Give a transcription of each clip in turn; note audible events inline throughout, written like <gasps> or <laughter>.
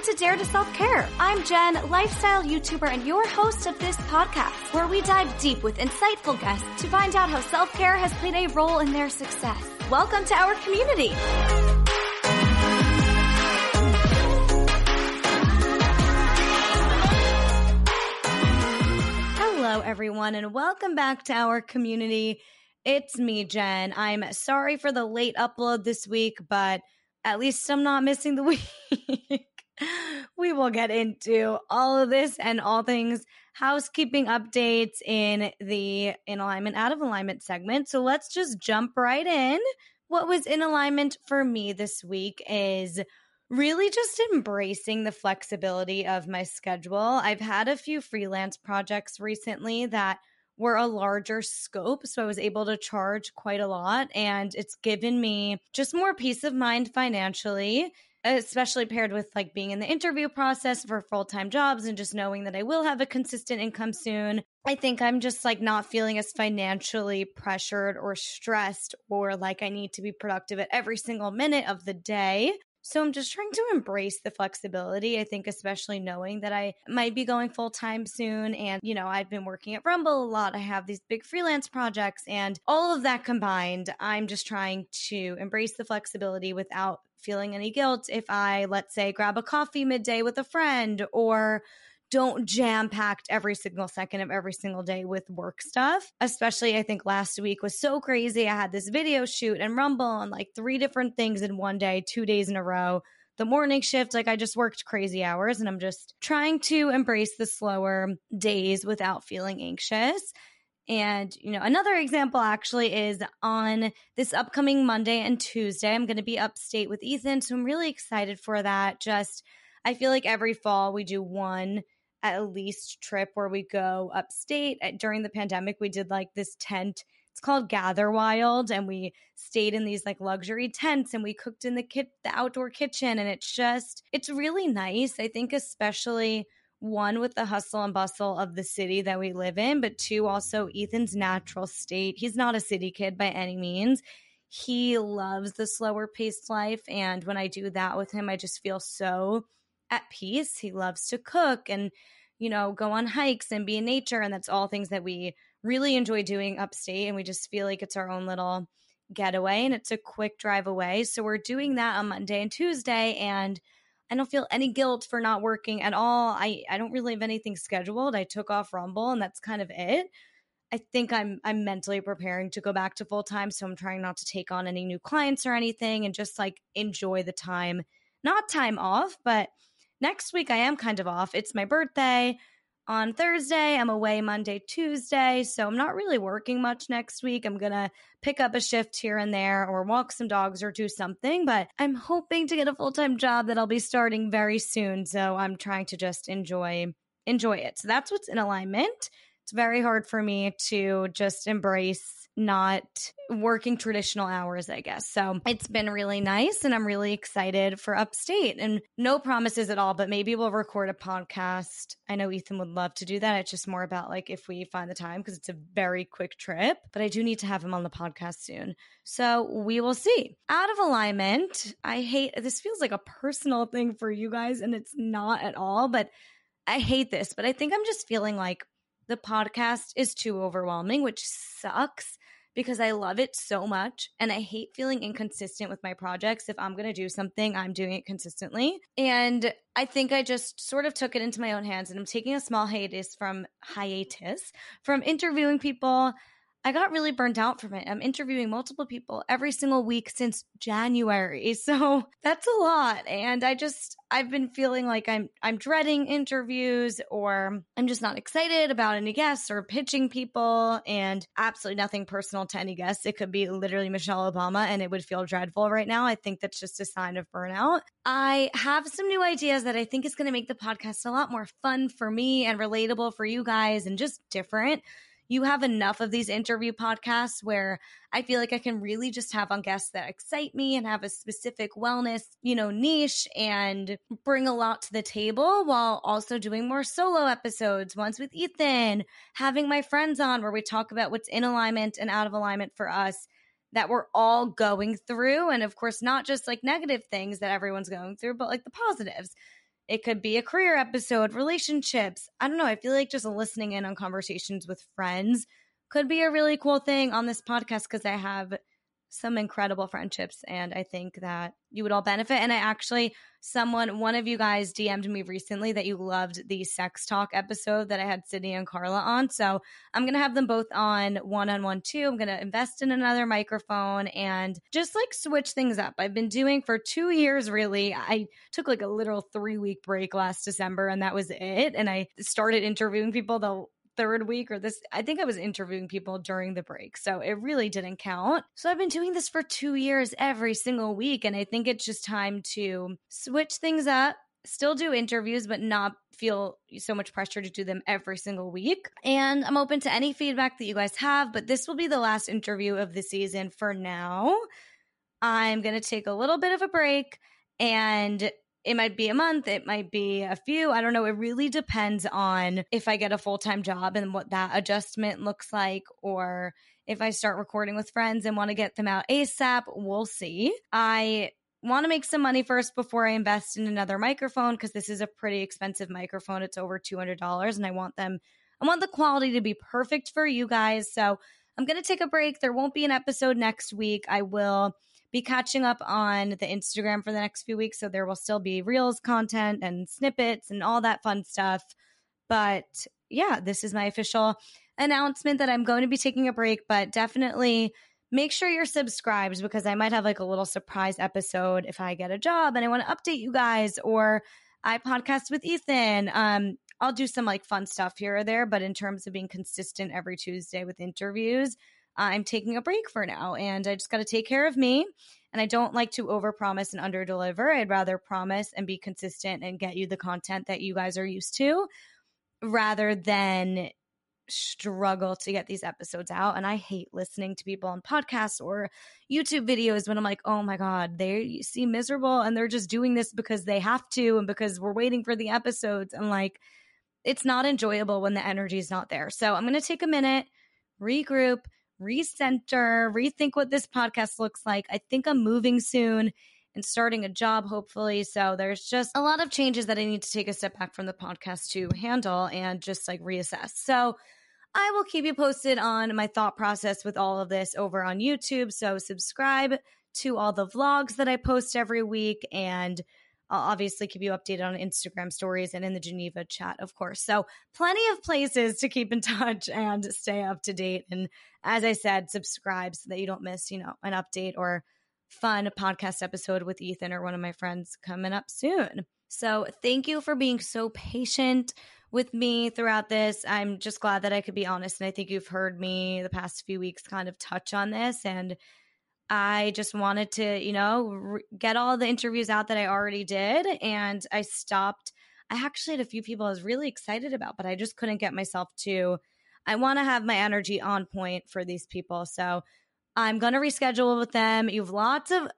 Welcome to Dare to Self Care. I'm Jen, lifestyle YouTuber and your host of this podcast, where we dive deep with insightful guests to find out how self care has played a role in their success. Welcome to our community. Hello, everyone, and welcome back to our community. It's me, Jen. I'm sorry for the late upload this week, but at least I'm not missing the <laughs> week. We will get into all of this and all things housekeeping updates in the in alignment, out of alignment segment. So let's just jump right in. What was in alignment for me this week is really just embracing the flexibility of my schedule. I've had a few freelance projects recently that were a larger scope. So I was able to charge quite a lot and it's given me just more peace of mind financially especially paired with like being in the interview process for full-time jobs and just knowing that I will have a consistent income soon. I think I'm just like not feeling as financially pressured or stressed or like I need to be productive at every single minute of the day. So I'm just trying to embrace the flexibility. I think, especially knowing that I might be going full time soon. And, you know, I've been working at Rumble a lot. I have these big freelance projects and all of that combined, I'm just trying to embrace the flexibility without feeling any guilt if I, let's say, grab a coffee midday with a friend or don't jam packed every single second of every single day with work stuff. Especially, I think last week was so crazy. I had this video shoot and Rumble and like three different things in one day, two days in a row. The morning shift, like I just worked crazy hours and I'm just trying to embrace the slower days without feeling anxious. And, you know, another example actually is on this upcoming Monday and Tuesday, I'm going to be upstate with Ethan. So I'm really excited for that. Just, I feel like every fall we do one at least trip where we go upstate. During the pandemic, we did like this tent. It's called Gather Wild, and we stayed in these like luxury tents and we cooked in the kit, the outdoor kitchen, and it's just it's really nice. I think especially one with the hustle and bustle of the city that we live in, but two also Ethan's natural state. He's not a city kid by any means. He loves the slower paced life, and when I do that with him, I just feel so at peace. He loves to cook and, you know, go on hikes and be in nature. And that's all things that we really enjoy doing upstate. And we just feel like it's our own little getaway and it's a quick drive away. So we're doing that on Monday and Tuesday. And I don't feel any guilt for not working at all. I, I don't really have anything scheduled. I took off Rumble and that's kind of it. I think I'm I'm mentally preparing to go back to full time, so I'm trying not to take on any new clients or anything and just like enjoy the time. Not time off, but Next week, I am kind of off. It's my birthday on Thursday. I'm away Monday, Tuesday. So I'm not really working much next week. I'm going to pick up a shift here and there or walk some dogs or do something. But I'm hoping to get a full time job that I'll be starting very soon. So I'm trying to just enjoy enjoy it. So that's what's in alignment. It's very hard for me to just embrace not working traditional hours, I guess. So it's been really nice and I'm really excited for upstate and no promises at all, but maybe we'll record a podcast. I know Ethan would love to do that. It's just more about like if we find the time because it's a very quick trip, but I do need to have him on the podcast soon. So we will see. Out of alignment, I hate this feels like a personal thing for you guys and it's not at all, but I hate this, but I think I'm just feeling like the podcast is too overwhelming, which sucks because I love it so much and I hate feeling inconsistent with my projects. If I'm going to do something, I'm doing it consistently. And I think I just sort of took it into my own hands and I'm taking a small hiatus from hiatus from interviewing people I got really burnt out from it. I'm interviewing multiple people every single week since January. <laughs> So that's a lot. And I just I've been feeling like I'm I'm dreading interviews or I'm just not excited about any guests or pitching people and absolutely nothing personal to any guests. It could be literally Michelle Obama and it would feel dreadful right now. I think that's just a sign of burnout. I have some new ideas that I think is going to make the podcast a lot more fun for me and relatable for you guys and just different you have enough of these interview podcasts where I feel like I can really just have on guests that excite me and have a specific wellness, you know, niche and bring a lot to the table while also doing more solo episodes, ones with Ethan, having my friends on where we talk about what's in alignment and out of alignment for us that we're all going through. And of course, not just like negative things that everyone's going through, but like the positives It could be a career episode, relationships. I don't know. I feel like just listening in on conversations with friends could be a really cool thing on this podcast because I have some incredible friendships and I think that you would all benefit. And I actually, someone, one of you guys DM'd me recently that you loved the sex talk episode that I had Sydney and Carla on. So I'm to have them both on one on one too. I'm to invest in another microphone and just like switch things up. I've been doing for two years, really. I took like a literal three week break last December and that was it. And I started interviewing people the third week or this I think I was interviewing people during the break. So it really didn't count. So I've been doing this for 2 years every single week and I think it's just time to switch things up, still do interviews but not feel so much pressure to do them every single week. And I'm open to any feedback that you guys have, but this will be the last interview of the season for now. I'm going to take a little bit of a break and it might be a month, it might be a few. I don't know. It really depends on if I get a full time job and what that adjustment looks like, or if I start recording with friends and want to get them out ASAP. We'll see. I want to make some money first before I invest in another microphone because this is a pretty expensive microphone. It's over $200 and I want them, I want the quality to be perfect for you guys. So I'm going to take a break. There won't be an episode next week. I will be catching up on the Instagram for the next few weeks. So there will still be reels content and snippets and all that fun stuff. But yeah, this is my official announcement that I'm going to be taking a break, but definitely make sure you're subscribed because I might have like a little surprise episode if I get a job and I want to update you guys or I podcast with Ethan. Um, I'll do some like fun stuff here or there, but in terms of being consistent every Tuesday with interviews, I'm taking a break for now and I just got to take care of me. And I don't like to overpromise and underdeliver. I'd rather promise and be consistent and get you the content that you guys are used to rather than struggle to get these episodes out. And I hate listening to people on podcasts or YouTube videos when I'm like, oh my God, they seem miserable and they're just doing this because they have to and because we're waiting for the episodes. And like, it's not enjoyable when the energy is not there. So I'm going to take a minute, regroup, recenter, rethink what this podcast looks like. I think I'm moving soon and starting a job, hopefully. So there's just a lot of changes that I need to take a step back from the podcast to handle and just like reassess. So I will keep you posted on my thought process with all of this over on YouTube. So subscribe to all the vlogs that I post every week and I'll obviously keep you updated on Instagram stories and in the Geneva chat, of course. So, plenty of places to keep in <laughs> touch and stay up to date. And as I said, subscribe so that you don't miss, you know, an update or fun podcast episode with Ethan or one of my friends coming up soon. So, thank you for being so patient with me throughout this. I'm just glad that I could be honest. And I think you've heard me the past few weeks kind of touch on this. And I just wanted to, you know, re- get all the interviews out that I already did. And I stopped. I actually had a few people I was really excited about, but I just couldn't get myself to. I want to have my energy on point for these people. So I'm going to reschedule with them. You have lots of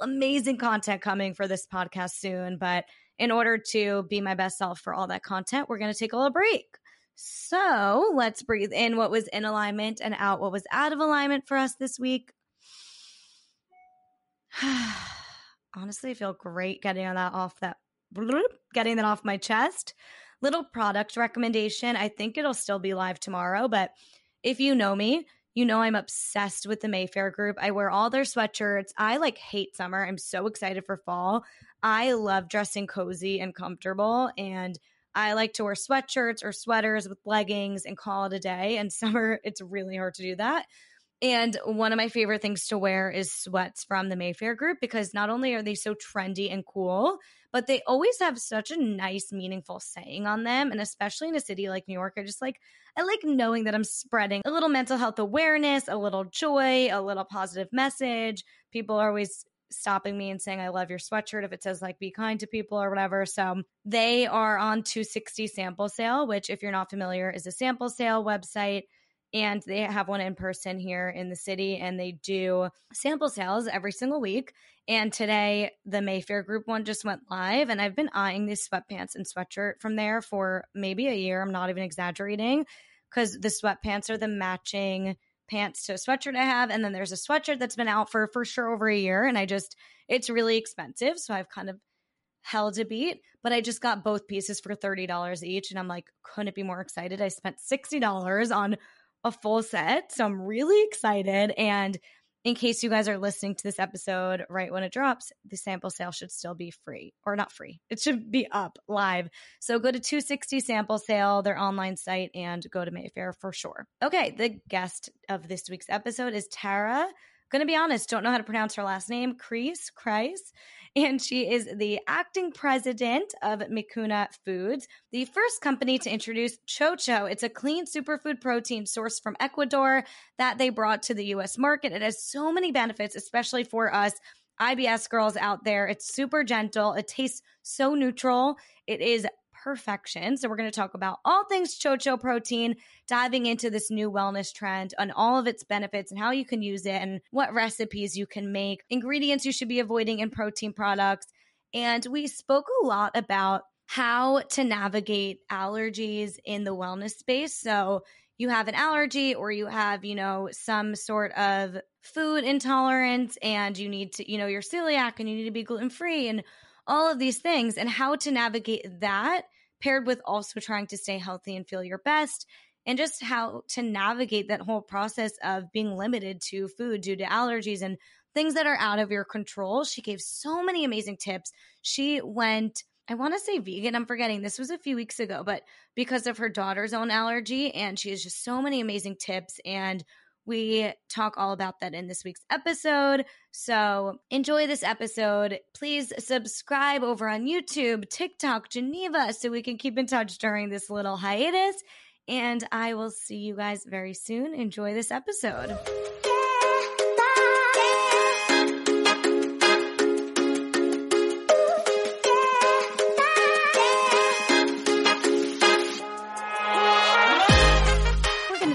amazing content coming for this podcast soon. But in order to be my best self for all that content, we're going to take a little break. So let's breathe in what was in alignment and out what was out of alignment for us this week. <sighs> honestly, I feel great getting that off that getting that off my chest. Little product recommendation. I think it'll still be live tomorrow, but if you know me, you know I'm obsessed with the Mayfair group. I wear all their sweatshirts. I like hate summer. I'm so excited for fall. I love dressing cozy and comfortable and I like to wear sweatshirts or sweaters with leggings and call it a day. And <laughs> summer, it's really hard to do that. And one of my favorite things to wear is sweats from the Mayfair group because not only are they so trendy and cool, but they always have such a nice, meaningful saying on them. And especially in a city like New York, I just like, I like knowing that I'm spreading a little mental health awareness, a little joy, a little positive message. People are always stopping me and saying, I love your sweatshirt if it says like be kind to people or whatever. So they are on 260 sample sale, which, if you're not familiar, is a sample sale website and they have one in person here in the city and they do sample sales every single week and today the mayfair group one just went live and i've been eyeing these sweatpants and sweatshirt from there for maybe a year i'm not even exaggerating because the sweatpants are the matching pants to a sweatshirt i have and then there's a sweatshirt that's been out for for sure over a year and i just it's really expensive so i've kind of hell to beat, but I just got both pieces for $30 each. And I'm like, couldn't be more excited. I spent $60 on a full set. So I'm really excited. And in case you guys are listening to this episode right when it drops, the sample sale should still be free or not free. It should be up live. So go to 260 sample sale, their online site, and go to Mayfair for sure. Okay, the guest of this week's episode is Tara. Gonna be honest, don't know how to pronounce her last name, Kreis, Kreis and she is the acting president of Mikuna Foods, the first company to introduce Chocho. It's a clean superfood protein sourced from Ecuador that they brought to the US market. It has so many benefits, especially for us IBS girls out there. It's super gentle, it tastes so neutral. It is perfection. So, we're going to talk about all things Chocho protein, diving into this new wellness trend and all of its benefits and how you can use it and what recipes you can make, ingredients you should be avoiding in protein products. And we spoke a lot about how to navigate allergies in the wellness space. So, you have an allergy or you have, you know, some sort of food intolerance and you need to, you know, you're celiac and you need to be gluten free and all of these things and how to navigate that paired with also trying to stay healthy and feel your best and just how to navigate that whole process of being limited to food due to allergies and things that are out of your control. She gave so many amazing tips. She went I want to say vegan. I'm forgetting. This was a few weeks ago, but because of her daughter's own allergy, and she has just so many amazing tips. And we talk all about that in this week's episode. So enjoy this episode. Please subscribe over on YouTube, TikTok, Geneva, so we can keep in touch during this little hiatus. And I will see you guys very soon. Enjoy this episode.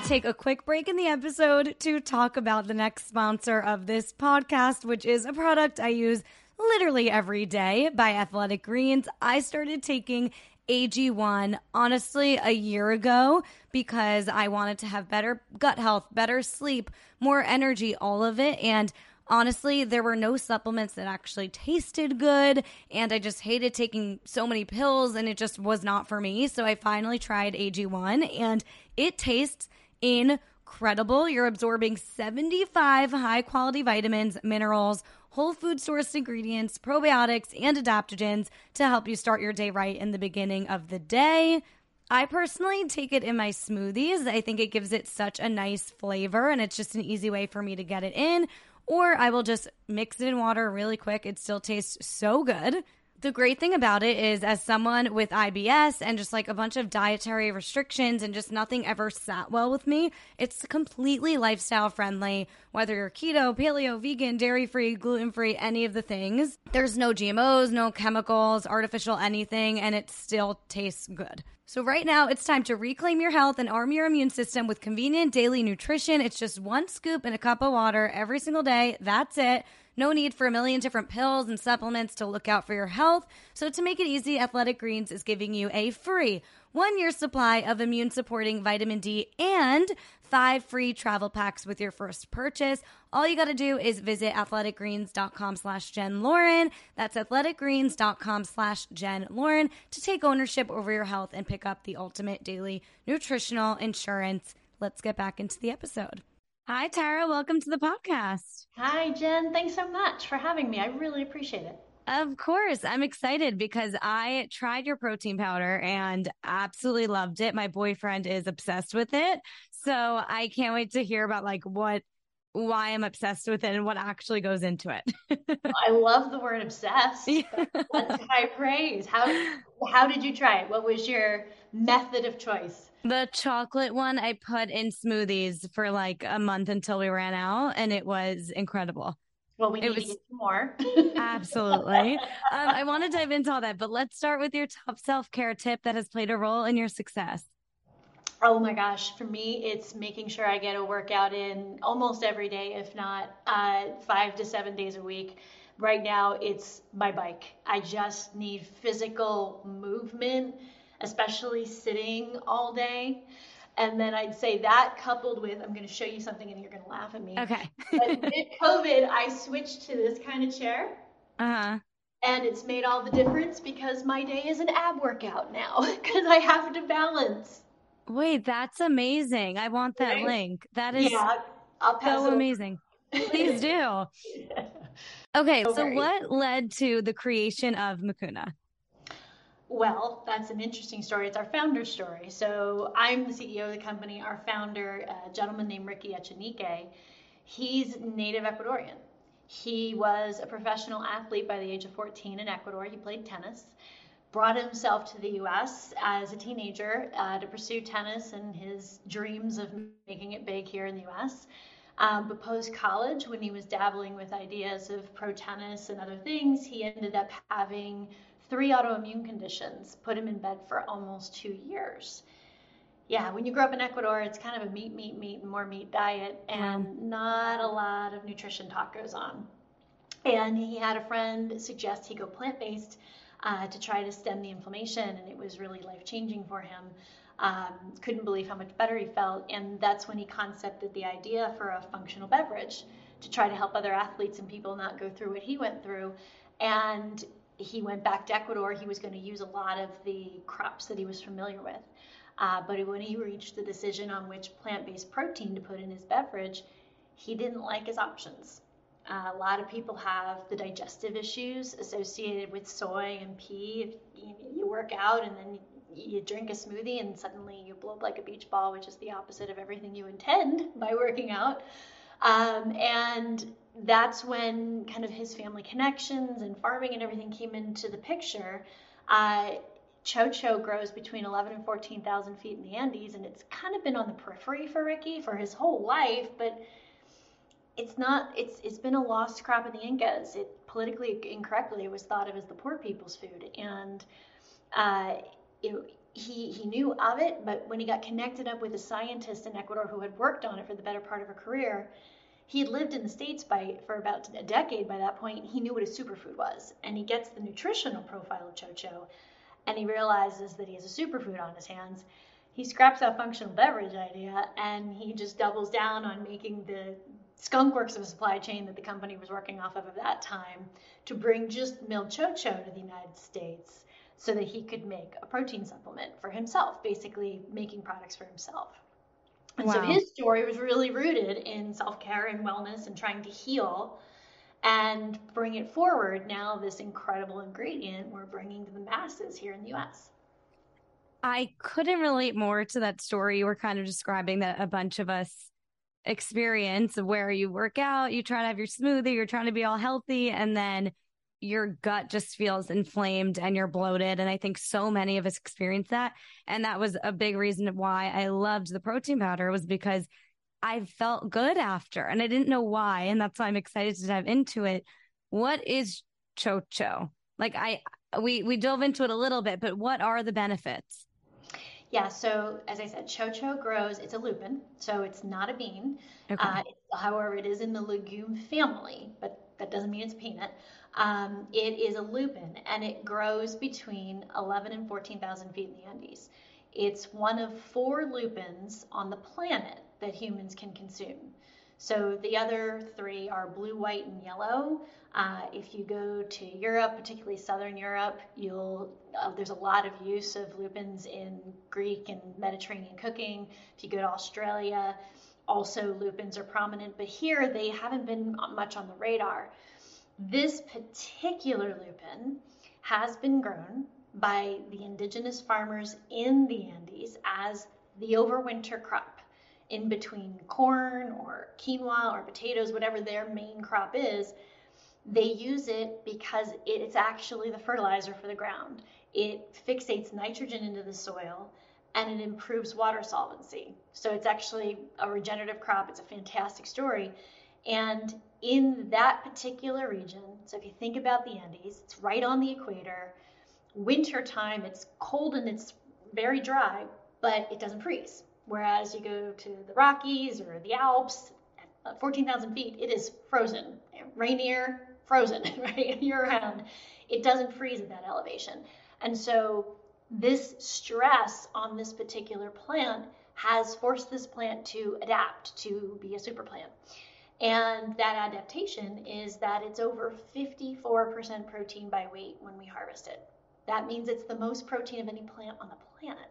Take a quick break in the episode to talk about the next sponsor of this podcast, which is a product I use literally every day by Athletic Greens. I started taking AG1 honestly a year ago because I wanted to have better gut health, better sleep, more energy, all of it. And honestly, there were no supplements that actually tasted good. And I just hated taking so many pills and it just was not for me. So I finally tried AG1 and it tastes incredible. You're absorbing 75 high quality vitamins, minerals, whole food sourced ingredients, probiotics, and adaptogens to help you start your day right in the beginning of the day. I personally take it in my smoothies. I think it gives it such a nice flavor and it's just an easy way for me to get it in. Or I will just mix it in water really quick. It still tastes so good the great thing about it is, as someone with IBS and just like a bunch of dietary restrictions and just nothing ever sat well with me, it's completely lifestyle friendly. Whether you're keto, paleo, vegan, dairy free, gluten free, any of the things, there's no GMOs, no chemicals, artificial anything, and it still tastes good. So, right now, it's time to reclaim your health and arm your immune system with convenient daily nutrition. It's just one scoop in a cup of water every single day. That's it. No need for a million different pills and supplements to look out for your health. So, to make it easy, Athletic Greens is giving you a free one year supply of immune supporting vitamin D and five free travel packs with your first purchase. All you got to do is visit athleticgreens.com slash Jen Lauren. That's athleticgreens.com slash Jen Lauren to take ownership over your health and pick up the ultimate daily nutritional insurance. Let's get back into the episode. Hi, Tara. Welcome to the podcast. Hi, Jen. Thanks so much for having me. I really appreciate it. Of course. I'm excited because I tried your protein powder and absolutely loved it. My boyfriend is obsessed with it. So I can't wait to hear about like what why I'm obsessed with it and what actually goes into it. <laughs> I love the word obsessed. That's high praise. How how did you try it? What was your method of choice? The chocolate one I put in smoothies for like a month until we ran out, and it was incredible. Well, we need was, to get more. absolutely. <laughs> Um, I want to dive into all that, but let's start with your top self care tip that has played a role in your success. Oh my gosh, for me, it's making sure I get a workout in almost every day, if not uh, five to seven days a week. Right now, it's my bike. I just need physical movement especially sitting all day. And then I'd say that coupled with, I'm going to show you something and you're going to laugh at me. Okay. <laughs> but mid COVID, I switched to this kind of chair. Uh huh. And it's made all the difference because my day is an ab workout now <laughs> because I have to balance. Wait, that's amazing. I want that right? link. That is yeah, I'll pass so amazing. Please do. <laughs> Okay, so what led to the creation of Mikuna? Well, that's an interesting story. It's our founder story. So I'm the CEO of the company. Our founder, a gentleman named Ricky Echenique, he's native Ecuadorian. He was a professional athlete by the age of 14 in Ecuador. He played tennis, brought himself to the US as a teenager uh, to pursue tennis and his dreams of making it big here in the US. Um, but post college, when he was dabbling with ideas of pro tennis and other things, he ended up having three autoimmune conditions, put him in bed for almost two years. Yeah, when you grow up in Ecuador, it's kind of a meat, meat, meat, and more meat diet, and not a lot of nutrition talk goes on. And he had a friend suggest he go plant based uh, to try to stem the inflammation, and it was really life changing for him. Um, couldn't believe how much better he felt, and that's when he concepted the idea for a functional beverage to try to help other athletes and people not go through what he went through. And he went back to Ecuador, he was going to use a lot of the crops that he was familiar with. Uh, but when he reached the decision on which plant based protein to put in his beverage, he didn't like his options. Uh, a lot of people have the digestive issues associated with soy and pea. You, you work out and then you drink a smoothie and suddenly you blow up like a beach ball, which is the opposite of everything you intend <laughs> by working out. Um, and that's when kind of his family connections and farming and everything came into the picture. Uh, Chocho grows between 11 and 14,000 feet in the Andes, and it's kind of been on the periphery for Ricky for his whole life, but it's not, it's, it's been a lost crop of the Incas. It politically incorrectly it was thought of as the poor people's food. And, uh, it, he, he knew of it, but when he got connected up with a scientist in Ecuador who had worked on it for the better part of a career, he had lived in the states by for about a decade by that point he knew what a superfood was and he gets the nutritional profile of chocho and he realizes that he has a superfood on his hands he scraps that functional beverage idea and he just doubles down on making the skunk works of a supply chain that the company was working off of at that time to bring just milled chocho to the united states so that he could make a protein supplement for himself basically making products for himself and wow. so his story was really rooted in self care and wellness and trying to heal and bring it forward. Now, this incredible ingredient we're bringing to the masses here in the US. I couldn't relate more to that story you were kind of describing that a bunch of us experience where you work out, you try to have your smoothie, you're trying to be all healthy, and then your gut just feels inflamed and you're bloated. And I think so many of us experience that. And that was a big reason why I loved the protein powder was because I felt good after and I didn't know why. And that's why I'm excited to dive into it. What is chocho? Like I, we, we dove into it a little bit, but what are the benefits? Yeah, so as I said, chocho grows, it's a lupin, so it's not a bean. Okay. Uh, however, it is in the legume family, but that doesn't mean it's peanut. Um, it is a lupin and it grows between 11 and 14,000 feet in the Andes. It's one of four lupins on the planet that humans can consume. So the other three are blue, white, and yellow. Uh, if you go to Europe, particularly Southern Europe, you'll uh, there's a lot of use of lupins in Greek and Mediterranean cooking. If you go to Australia, also lupins are prominent, but here they haven't been much on the radar. This particular lupin has been grown by the indigenous farmers in the Andes as the overwinter crop in between corn or quinoa or potatoes, whatever their main crop is. They use it because it's actually the fertilizer for the ground. It fixates nitrogen into the soil and it improves water solvency. So it's actually a regenerative crop. It's a fantastic story. And in that particular region, so if you think about the Andes, it's right on the equator. Winter time, it's cold and it's very dry, but it doesn't freeze. Whereas you go to the Rockies or the Alps at 14,000 feet, it is frozen, rainier, frozen, <laughs> right, year round. It doesn't freeze at that elevation. And so this stress on this particular plant has forced this plant to adapt to be a super plant. And that adaptation is that it's over 54% protein by weight when we harvest it. That means it's the most protein of any plant on the planet.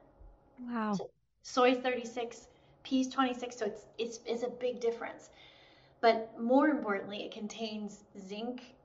Wow. So soy 36, peas 26, so it's, it's, it's a big difference. But more importantly, it contains zinc,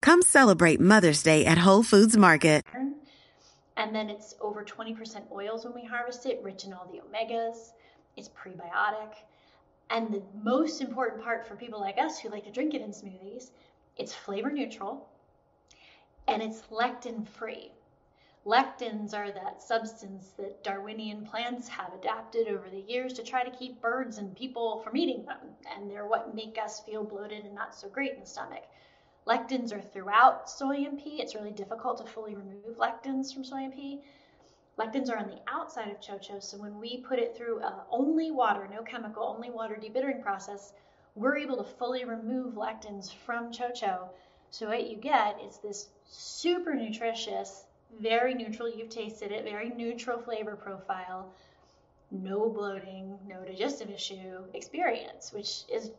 Come celebrate Mother's Day at Whole Foods Market. And then it's over 20% oils when we harvest it, rich in all the omegas. It's prebiotic. And the most important part for people like us who like to drink it in smoothies, it's flavor neutral and it's lectin free. Lectins are that substance that Darwinian plants have adapted over the years to try to keep birds and people from eating them. And they're what make us feel bloated and not so great in the stomach. Lectins are throughout soy and pea. It's really difficult to fully remove lectins from soy and pea. Lectins are on the outside of chocho, so when we put it through uh, only water, no chemical, only water debittering process, we're able to fully remove lectins from chocho. So what you get is this super nutritious, very neutral, you've tasted it, very neutral flavor profile, no bloating, no digestive issue experience, which is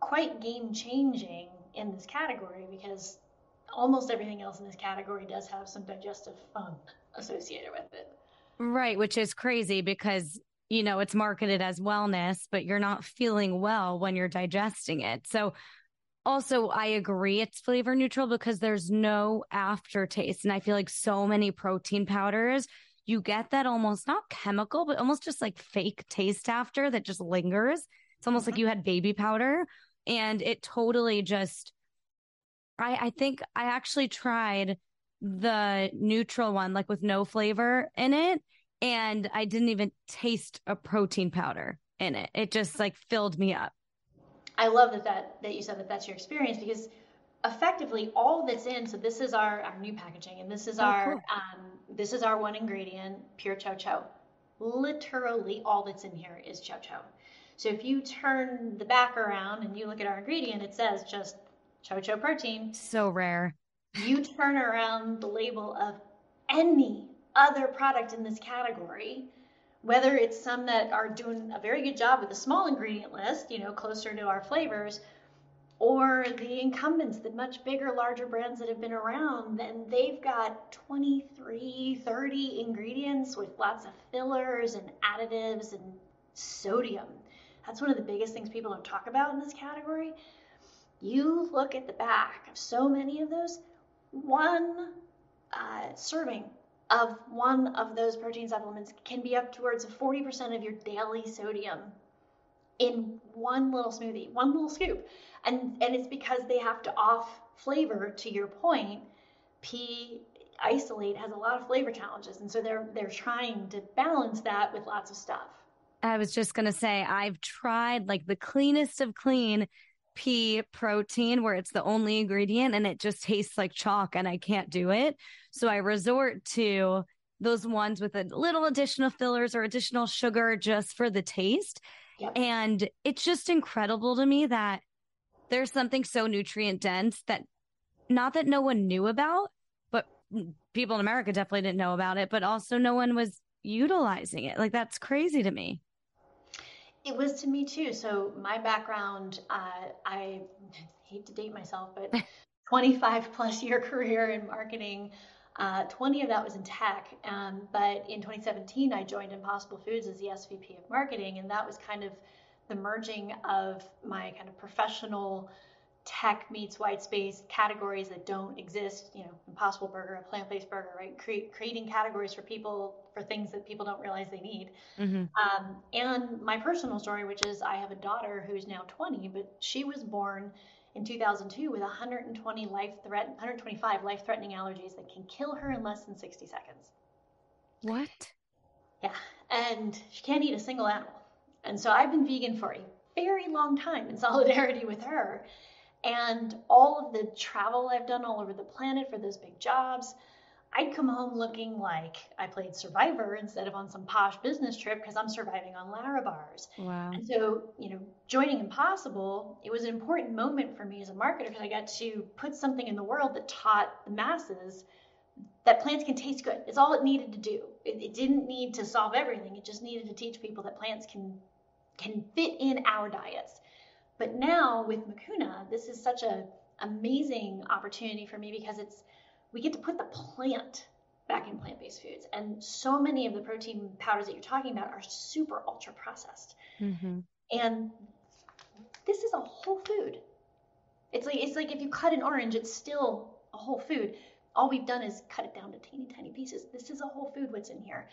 quite game changing in this category because almost everything else in this category does have some digestive fun associated with it. Right, which is crazy because you know it's marketed as wellness, but you're not feeling well when you're digesting it. So also I agree it's flavor neutral because there's no aftertaste and I feel like so many protein powders you get that almost not chemical but almost just like fake taste after that just lingers. It's almost mm-hmm. like you had baby powder and it totally just I I think I actually tried the neutral one like with no flavor in it and I didn't even taste a protein powder in it. It just like filled me up. I love that that, that you said that that's your experience because effectively all that's in so this is our, our new packaging and this is oh, our cool. um, this is our one ingredient pure chocho literally all that's in here is chocho so if you turn the back around and you look at our ingredient, it says just chocho protein. So rare. You turn around the label of any other product in this category, whether it's some that are doing a very good job with a small ingredient list, you know, closer to our flavors, or the incumbents, the much bigger, larger brands that have been around, then they've got 23, 30 ingredients with lots of fillers and additives and sodium. That's one of the biggest things people don't talk about in this category. You look at the back of so many of those, one uh, serving of one of those protein supplements can be up towards 40% of your daily sodium in one little smoothie, one little scoop. And and it's because they have to off flavor to your point. Pea isolate has a lot of flavor challenges and so they're they're trying to balance that with lots of stuff. I was just going to say, I've tried like the cleanest of clean pea protein where it's the only ingredient and it just tastes like chalk and I can't do it. So I resort to those ones with a little additional fillers or additional sugar just for the taste. Yep. And it's just incredible to me that there's something so nutrient dense that not that no one knew about, but people in America definitely didn't know about it, but also no one was utilizing it. Like that's crazy to me. It was to me too. So my background, uh, I hate to date myself, but <laughs> 25 plus year career in marketing. Uh, 20 of that was in tech. Um, but in 2017, I joined Impossible Foods as the SVP of marketing, and that was kind of the merging of my kind of professional tech meets white space categories that don't exist. You know, Impossible Burger, a plant-based burger, right? Cre- creating categories for people for things that people don't realize they need. Mm-hmm. Um, and my personal story, which is I have a daughter who's now 20, but she was born in 2002 with 120 life threat, 125 life-threatening allergies that can kill her in less than 60 seconds. What? Yeah, and she can't eat a single animal. And so I've been vegan for a very long time in <laughs> solidarity with her. And all of the travel I've done all over the planet for those big jobs, I'd come home looking like I played Survivor instead of on some posh business trip because I'm surviving on Larabars. Wow. And so, you know, joining Impossible, it was an important moment for me as a marketer because I got to put something in the world that taught the masses that plants can taste good. It's all it needed to do. It, it didn't need to solve everything. It just needed to teach people that plants can can fit in our diets. But now with Mikuna, this is such a amazing opportunity for me because it's we get to put the plant back in plant-based foods. And so many of the protein powders that you're talking about are super ultra processed. Mm-hmm. And this is a whole food. It's like it's like if you cut an orange, it's still a whole food. All we've done is cut it down to teeny tiny pieces. This is a whole food what's in here.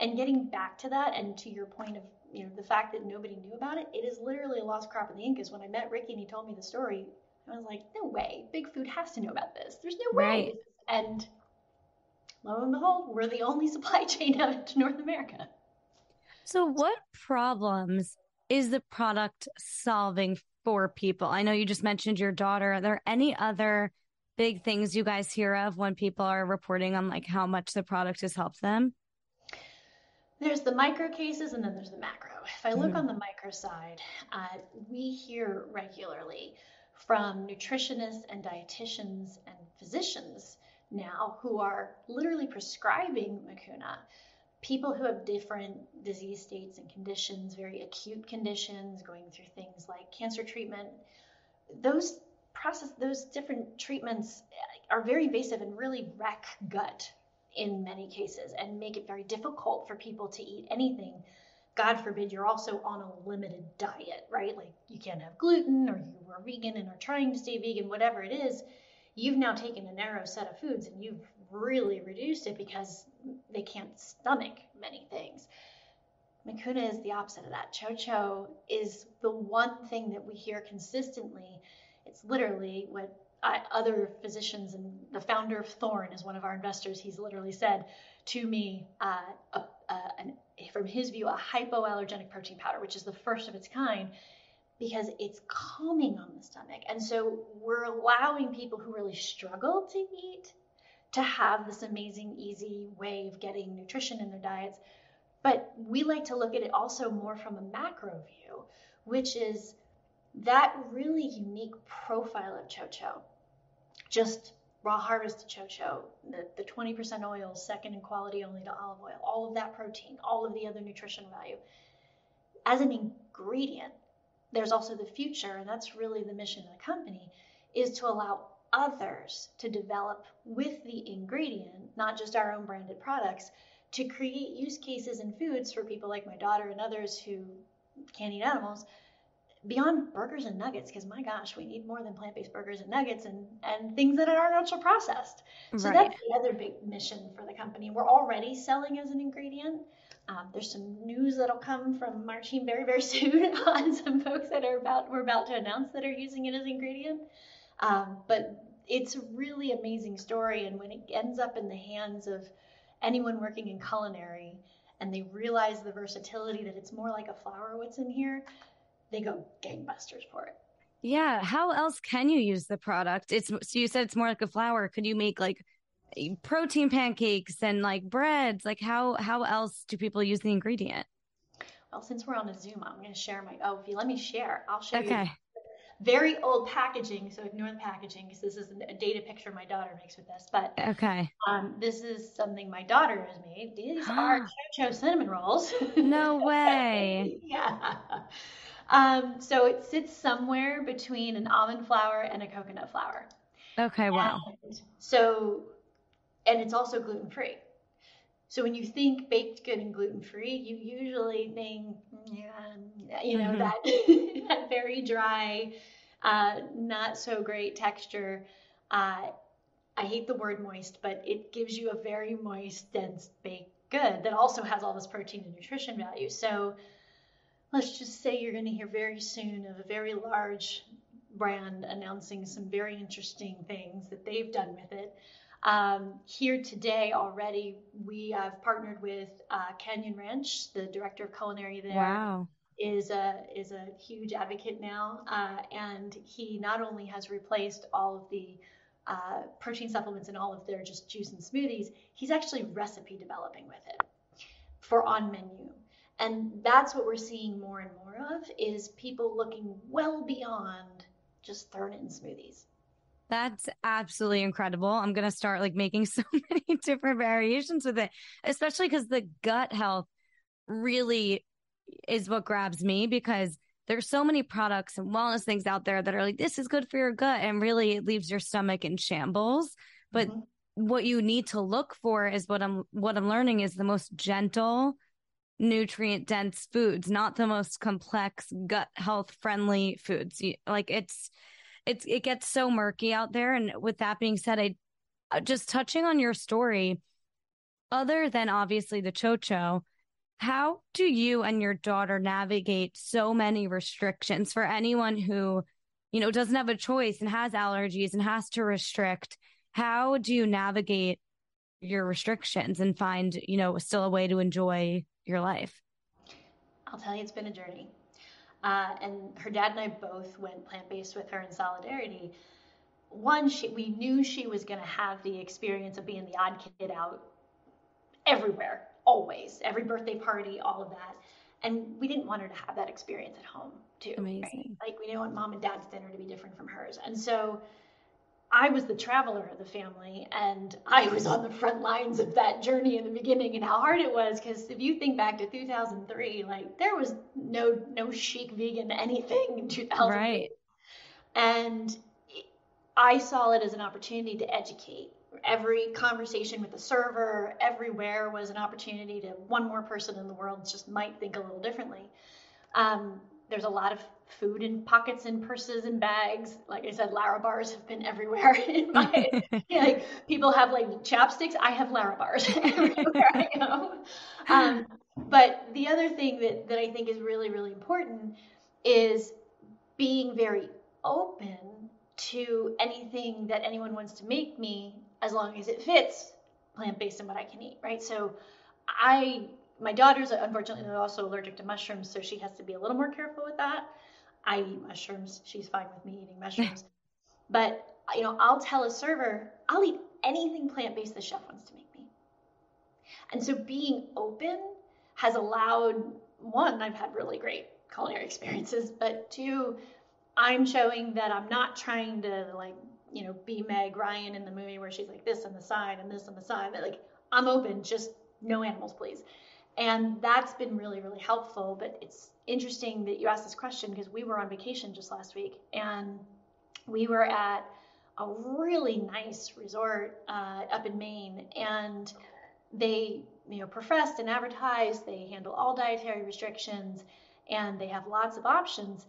And getting back to that and to your point of you know the fact that nobody knew about it, it is literally a lost crop in the Incas. When I met Ricky and he told me the story, I was like, no way, Big Food has to know about this. There's no way. Right. And lo and behold, we're the only <laughs> supply chain out to North America. So, what problems is the product solving for people? I know you just mentioned your daughter. Are there any other big things you guys hear of when people are reporting on like how much the product has helped them? There's the micro cases and then there's the macro. If I look mm-hmm. on the micro side, uh, we hear regularly from nutritionists and dietitians and physicians now who are literally prescribing Mikuna. People who have different disease states and conditions, very acute conditions, going through things like cancer treatment, those process, those different treatments are very invasive and really wreck gut in many cases and make it very difficult for people to eat anything. God forbid you're also on a limited diet, right? Like you can't have gluten or you are vegan and are trying to stay vegan, whatever it is you've now taken a narrow set of foods and you've really reduced it because they can't stomach many things. Mikuna is the opposite of that. Cho is the one thing that we hear consistently. It's literally what Other physicians and the founder of Thorne is one of our investors. He's literally said to me, uh, a, a, an, from his view, a hypoallergenic protein powder, which is the first of its kind because it's calming on the stomach. And so we're allowing people who really struggle to eat to have this amazing, easy way of getting nutrition in their diets. But we like to look at it also more from a macro view, which is that really unique profile of chocho. Just raw harvested chocho, the, the 20% oil, second in quality only to olive oil, all of that protein, all of the other nutrition value. As an ingredient, there's also the future, and that's really the mission of the company, is to allow others to develop with the ingredient, not just our own branded products, to create use cases and foods for people like my daughter and others who can't eat animals beyond burgers and nuggets because my gosh we need more than plant-based burgers and nuggets and and things that are ultra processed so right. that's the other big mission for the company we're already selling as an ingredient um, there's some news that'll come from our team very, very <laughs> soon on some folks that are about we're about to announce that are using it as an ingredient. Um, but it's a really amazing story, and when it ends up in the hands of anyone working in culinary, and they realize the versatility that it's more like a flour what's in here, they go gangbusters for it. Yeah. How else can you use the product? It's so you said it's more like a flour. Could you make like protein pancakes and like breads like how how else do people use the ingredient well since we're on a zoom i'm going to share my oh if you let me share i'll show okay. you very old packaging so ignore the packaging because this is a data picture my daughter makes with this but okay um, this is something my daughter has made these are <gasps> chocho cinnamon rolls no <laughs> way yeah um, so it sits somewhere between an almond flour and a coconut flour okay wow and so and it's also gluten free. So when you think baked good and gluten free, you usually think, yeah, you know, mm-hmm. that, <laughs> that very dry, uh, not so great texture. Uh, I hate the word moist, but it gives you a very moist, dense baked good that also has all this protein and nutrition value. So let's just say you're going to hear very soon of a very large brand announcing some very interesting things that they've done with it. Um, here today already, we have partnered with uh, Canyon Ranch, the director of culinary there. Wow. is a is a huge advocate now, uh, and he not only has replaced all of the uh, protein supplements in all of their just juice and smoothies, he's actually recipe developing with it for on menu. And that's what we're seeing more and more of is people looking well beyond just throwing it in smoothies. That's absolutely incredible. I'm going to start like making <laughs> so many different variations with it, especially because the gut health really is what grabs me because there's so many products and wellness things out there that are like, this is good for your gut. And really it leaves your stomach in shambles. But mm-hmm. what you need to look for is what I'm, what I'm learning is the most gentle, nutrient dense foods, not the most complex gut health friendly foods. Like it's, it's, it gets so murky out there. And with that being said, I uh, just touching on your story, other than obviously the chocho, how do you and your daughter navigate so many restrictions for anyone who, you know, doesn't have a choice and has allergies and has to restrict? How do you navigate your restrictions and find, you know, still a way to enjoy your life? I'll tell you, it's been a journey. Uh, and her dad and I both went plant based with her in solidarity. One, she, we knew she was going to have the experience of being the odd kid out everywhere always, every birthday party, all of that. And we didn't want her to have that experience at home too. Amazing. Right? Like we didn't want mom and dad's dinner to be different from hers. And so I was the traveler of the family and I was on the front lines of that journey in the beginning and how hard it was because if you think back to 2003 like there was no no chic vegan anything in 2000 right. And I saw it as an opportunity to educate. Every conversation with the server everywhere was an opportunity to one more person in the world just might think a little differently. Um, there's a lot of food in pockets and purses and bags like i said Larabars have been everywhere <laughs> in my <laughs> like people have like chapsticks i have Larabars <laughs> everywhere i go um, but the other thing that, that i think is really really important is being very open to anything that anyone wants to make me as long as it fits plant based and what I can eat, right? So I my daughter's unfortunately also allergic to mushrooms, so she has to be a little more careful with that. I eat mushrooms. She's fine with me eating <laughs> mushrooms. but you know, I'll tell a server, I'll eat anything plant-based the chef wants to make me. And so being open has allowed one, I've had really great culinary experiences, but two, I'm showing that I'm not trying to like you know, be Meg Ryan in the movie where she's like this on the side and this on the side. But like, I'm open, just no animals, please. And that's been really, really helpful. But it's interesting that you asked this question because we were on vacation just last week and we were at a really nice resort uh, up in Maine. And they, you know, professed and advertised, they handle all dietary restrictions and they have lots of options.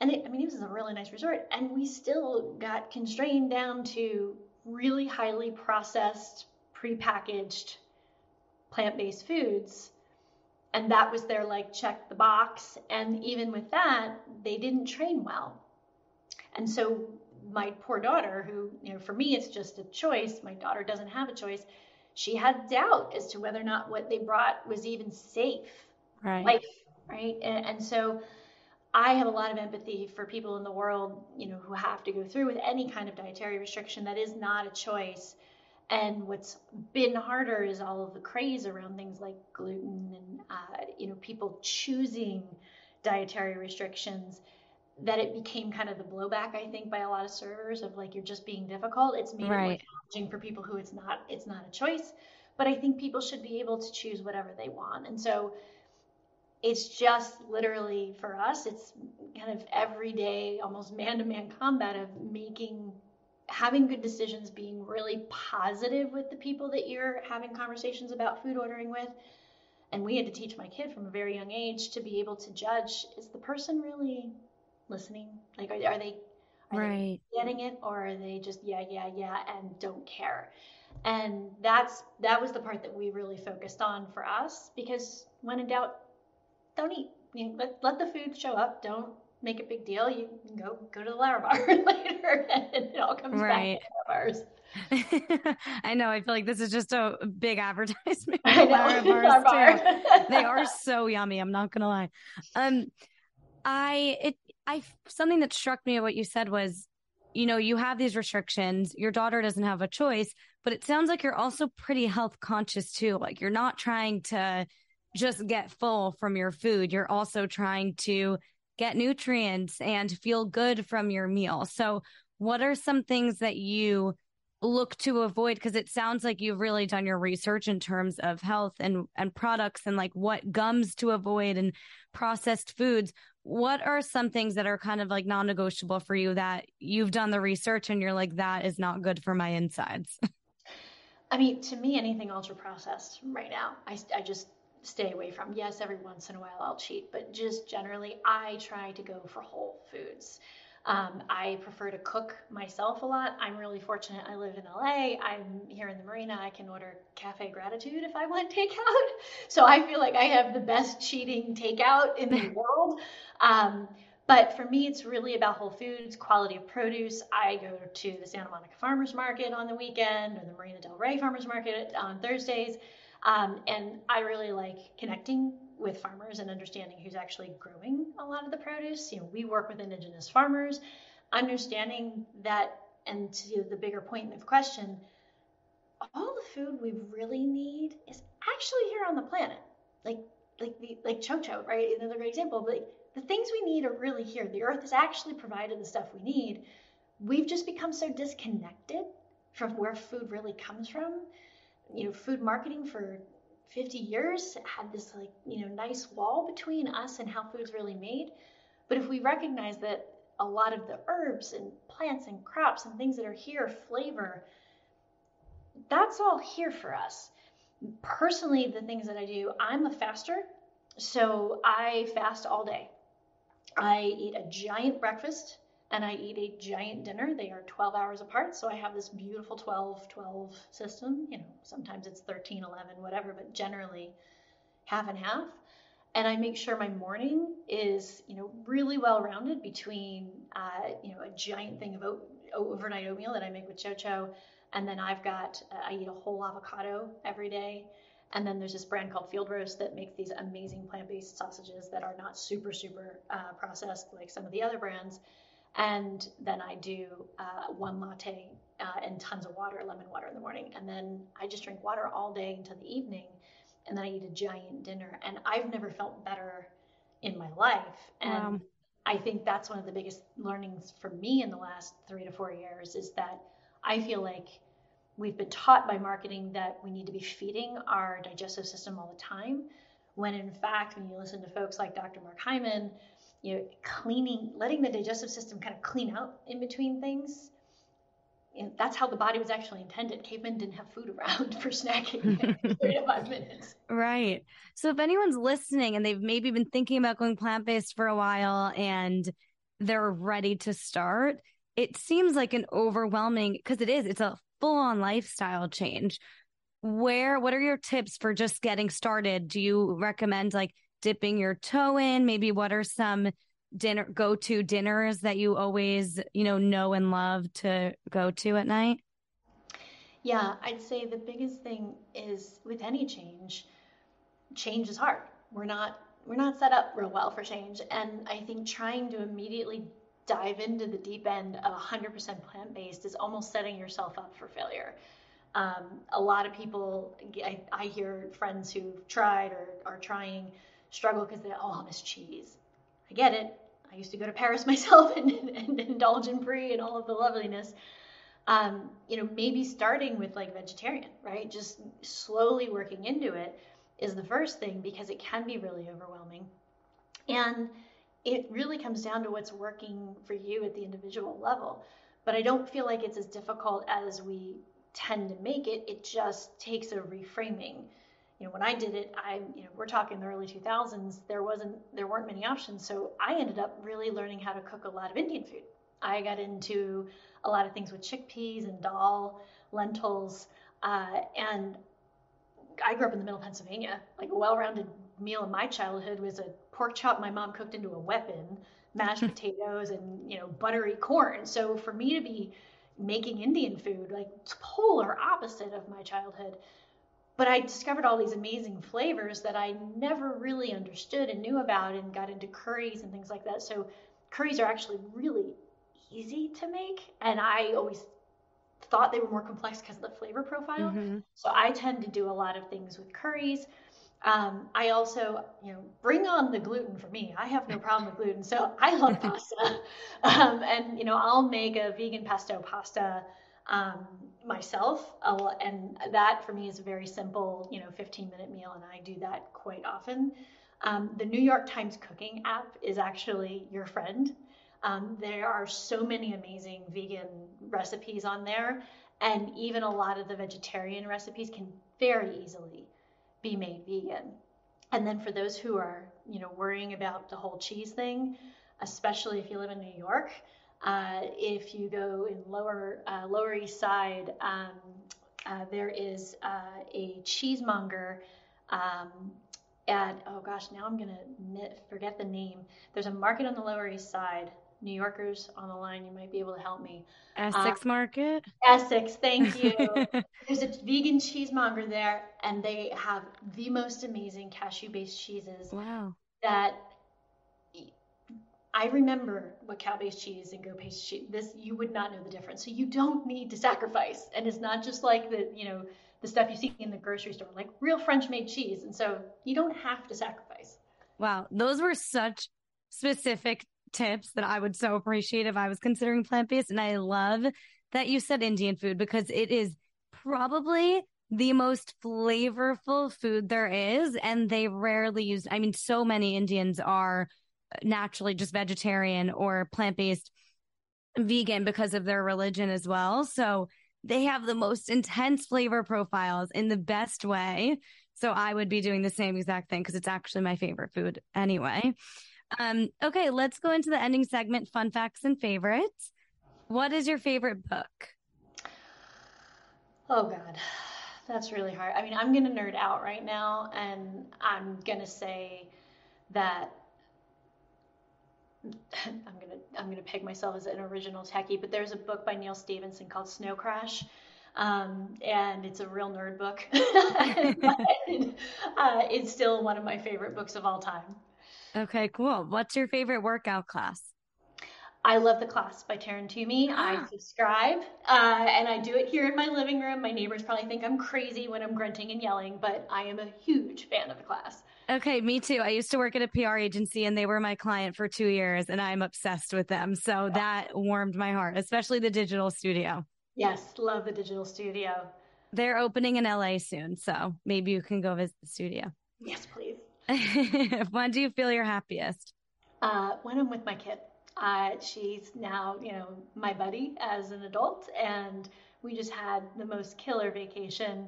And it, I mean, this was a really nice resort, and we still got constrained down to really highly processed, prepackaged plant-based foods. And that was their like check the box. And even with that, they didn't train well. And so my poor daughter, who, you know, for me it's just a choice, my daughter doesn't have a choice. She had doubt as to whether or not what they brought was even safe. Right. Life, right? And, and so I have a lot of empathy for people in the world, you know, who have to go through with any kind of dietary restriction that is not a choice. And what's been harder is all of the craze around things like gluten and, uh, you know, people choosing dietary restrictions. That it became kind of the blowback, I think, by a lot of servers of like you're just being difficult. It's made right. it more challenging for people who it's not it's not a choice. But I think people should be able to choose whatever they want. And so it's just literally for us it's kind of everyday almost man-to-man combat of making having good decisions being really positive with the people that you're having conversations about food ordering with and we had to teach my kid from a very young age to be able to judge is the person really listening like are, are they are right. they getting it or are they just yeah yeah yeah and don't care and that's that was the part that we really focused on for us because when in doubt don't eat. You know, let, let the food show up. Don't make a big deal. You can go go to the Lara bar <laughs> later, and it all comes right. back to bars. <laughs> I know. I feel like this is just a big advertisement. <laughs> I know. Lara bars too. they are so yummy. I'm not gonna lie. Um, I it I something that struck me at what you said was, you know, you have these restrictions. Your daughter doesn't have a choice, but it sounds like you're also pretty health conscious too. Like you're not trying to just get full from your food. You're also trying to get nutrients and feel good from your meal. So, what are some things that you look to avoid? Because it sounds like you've really done your research in terms of health and and products and like what gums to avoid and processed foods. What are some things that are kind of like non-negotiable for you that you've done the research and you're like that is not good for my insides i mean to me anything ultra processed right now i, I just stay away from yes every once in a while i'll cheat but just generally i try to go for whole foods um, I prefer to cook myself a lot. I'm really fortunate. I live in LA. I'm here in the marina. I can order cafe gratitude if I want <laughs> takeout. So I feel like I have the best cheating takeout in the <laughs> world. Um, but for me, it's really about whole foods, quality of produce. I go to the Santa Monica Farmers Market on the weekend or the Marina Del Rey Farmers Market on Thursdays. Um, and I really like connecting with farmers and understanding who's actually growing a lot of the produce. You know, we work with indigenous farmers, understanding that, and to the bigger point of question, all the food we really need is actually here on the planet. Like, like the like Chocho, right? Another great example. But like, the things we need are really here. The earth has actually provided the stuff we need. We've just become so disconnected from where food really comes from. You know, food marketing for 50 years had this like you know nice wall between us and how food's really made. But if we recognize that a lot of the herbs and plants and crops and things that are here flavor that's all here for us. Personally the things that i do i'm a faster so i fast all day. I eat a giant breakfast and I eat a giant dinner. They are 12 hours apart, so I have this beautiful 12 12 system. You know, sometimes it's 13 11, whatever, but generally half and half. And I make sure my morning is, you know, really well rounded between, uh, you know, a giant thing of overnight oatmeal that I make with Chocho, and then I've got, uh, I eat a whole avocado every day. And then there's this brand called Field Roast that makes these amazing plant based sausages that are not super, super uh, processed like some of the other brands and then I do uh, one latte uh, and tons of water, lemon water in the morning. And then I just drink water all day until the evening. And then I eat a giant dinner. And I've never felt better in my life. And wow. I think that's one of the biggest learnings for me in the last three to four years is that I feel like we've been taught by marketing that we need to be feeding our digestive system all the time. When in fact, when you listen to folks like Dr. Mark Hyman, you know, cleaning, letting the digestive system kind of clean out in between things. And that's how the body was actually intended. Cavemen didn't have food around <laughs> for snacking <laughs> <laughs> three to five minutes. Right. So if anyone's listening and they've maybe been thinking about going plant based for a while and they're ready to start, it seems like an overwhelming because it is, it's a full on lifestyle change. Where, what are your tips for just getting started? Do you recommend like dipping your toe in? Maybe what are some dinner go to dinners that you always, you know, know and love to go to at night? Yeah, I'd say the biggest thing is with any change, change is hard. We're not we're not set up real well for change, and I think trying to immediately dive into the deep end of 100% plant based is almost setting yourself up for failure. Um, a lot of people, I, I hear friends who've tried or are trying struggle because they oh, this cheese. I get it. I used to go to Paris <laughs> myself and, and, indulge in brie and all of the loveliness. Um, you know, maybe starting with like vegetarian, right? Just slowly working into it is the first thing because it can be really overwhelming. And it really comes down to what's working for you at the individual level. But I don't feel like it's as difficult as we tend to make it. It just takes a reframing you know, when I did it, I, you know, we're talking the early 2000s, there wasn't, there weren't many options. So I ended up really learning how to cook a lot of Indian food. I got into a lot of things with chickpeas and dal, lentils, uh, and I grew up in the middle of Pennsylvania. Like a well-rounded meal in my childhood was a pork chop my mom cooked into a weapon mashed <laughs> potatoes and you know buttery corn. So for me to be making Indian food, like polar opposite of my childhood, but I discovered all these amazing flavors that I never really understood and knew about and got into curries and things like that. So curries are actually really easy to make and I always thought they were more complex because of the flavor profile. Mm-hmm. So I tend to do a lot of things with curries. Um, I also, you know, bring on the gluten for me. I have no <laughs> problem with gluten, so I love pasta. <laughs> Um, and you know, I'll make a vegan pesto pasta um, myself, and that for me is a very simple, you know, 15 minute meal, and I do that quite often. Um, the New York Times cooking app is actually your friend. Um, there are so many amazing vegan recipes on there, and even a lot of the vegetarian recipes can very easily be made vegan. And then for those who are, you know, worrying about the whole cheese thing, especially if you live in New York, uh, if you go in lower uh, Lower East Side, um, uh, there is uh, a cheesemonger um, at oh gosh, now I'm gonna forget the name. There's a market on the Lower East Side New Yorkers on the line, you might be able to help me. Essex um, Market? Essex, thank <laughs> you. There's a vegan cheesemonger there, and they have the most amazing cashew based cheeses. Wow. That I remember what cow based cheese and goat based cheese, this, you would not know the difference. So you don't need to sacrifice. And it's not just like the, you know, the stuff you see in the grocery store, like real French made cheese. And so you don't have to sacrifice. Wow. Those were such specific tips that I would so appreciate if I was considering plant based. And I love that you said Indian food because it is probably the most flavorful food there is. And they rarely use, I mean, so many Indians are naturally just vegetarian or plant based vegan because of their religion as well. So they have the most intense flavor profiles in the best way. So I would be doing the same exact thing because it's actually my favorite food anyway. Um, okay, let's go into the ending segment fun facts and favorites. What is your favorite book? Oh, God. That's really hard. I mean, I'm going to nerd out right now, and I'm going to say that <laughs> I'm gonna I'm gonna peg myself as an original techie, but there's a book by Neal Stephenson called Snow Crash, um, and it's a real nerd book. <laughs> but, uh, it's still one of my favorite books of all time. Okay, cool. What's your favorite workout class? I love the class by Taryn Toomey. I <gasps> subscribe, uh, and I do it here in my living room. My neighbors probably think I'm crazy when I'm grunting and yelling, but I am a huge fan of the class. Okay, me too. I used to work at a PR agency, and they were my client for two years, and I'm obsessed with them. So yeah. that warmed my heart, especially the digital studio. Yes, love the digital studio. They're opening in LA soon, so maybe you can go visit the studio. Yes, please. <laughs> when do you feel your happiest? Uh, when I'm with my kid. Uh, she's now, you know, my buddy as an adult, and we just had the most killer vacation.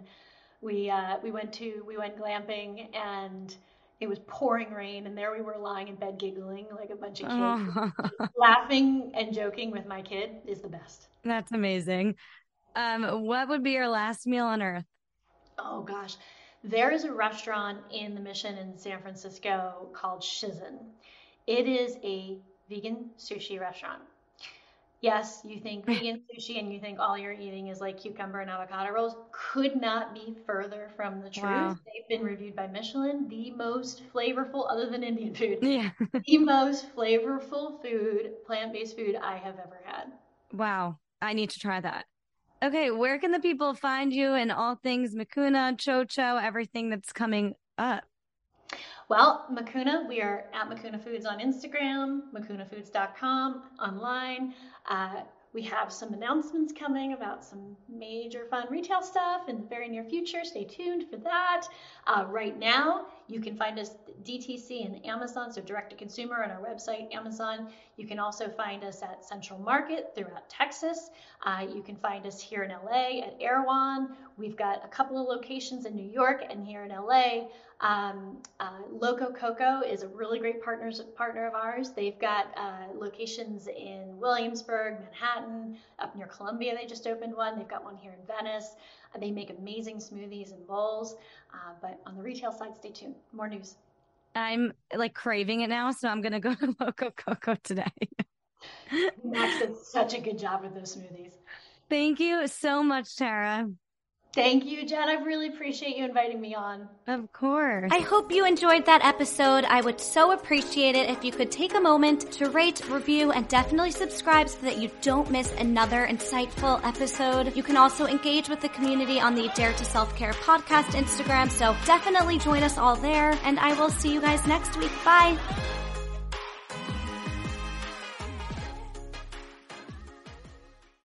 We uh, we went to we went glamping, and it was pouring rain, and there we were lying in bed giggling like a bunch of kids, <laughs> laughing and joking with my kid is the best. That's amazing. Um, what would be your last meal on earth? Oh gosh. There is a restaurant in the Mission in San Francisco called Shizen. It is a vegan sushi restaurant. Yes, you think vegan sushi and you think all you're eating is like cucumber and avocado rolls. Could not be further from the truth. Wow. They've been reviewed by Michelin, the most flavorful, other than Indian food, yeah. <laughs> the most flavorful food, plant based food I have ever had. Wow. I need to try that. Okay, where can the people find you and all things Mikuna, Chocho, everything that's coming up? Well, Mikuna, we are at Mikuna Foods on Instagram, mikunafoods.com online. Uh, we have some announcements coming about some major fun retail stuff in the very near future. Stay tuned for that. Uh, right now, you can find us DTC and Amazon, so direct to consumer on our website, Amazon. You can also find us at Central Market throughout Texas. Uh, you can find us here in LA at Erewhon. We've got a couple of locations in New York and here in LA. Um, uh, Loco Coco is a really great partners, partner of ours. They've got uh, locations in Williamsburg, Manhattan, up near Columbia. They just opened one. They've got one here in Venice. They make amazing smoothies and bowls. Uh, but on the retail side, stay tuned. More news. I'm like craving it now, so I'm gonna go <laughs> to Loco Coco today. <laughs> Max did such a good job with those smoothies. Thank you so much, Tara. Thank you, Jen. I really appreciate you inviting me on. Of course. I hope you enjoyed that episode. I would so appreciate it if you could take a moment to rate, review, and definitely subscribe so that you don't miss another insightful episode. You can also engage with the community on the Dare to Self Care podcast Instagram, so definitely join us all there, and I will see you guys next week. Bye.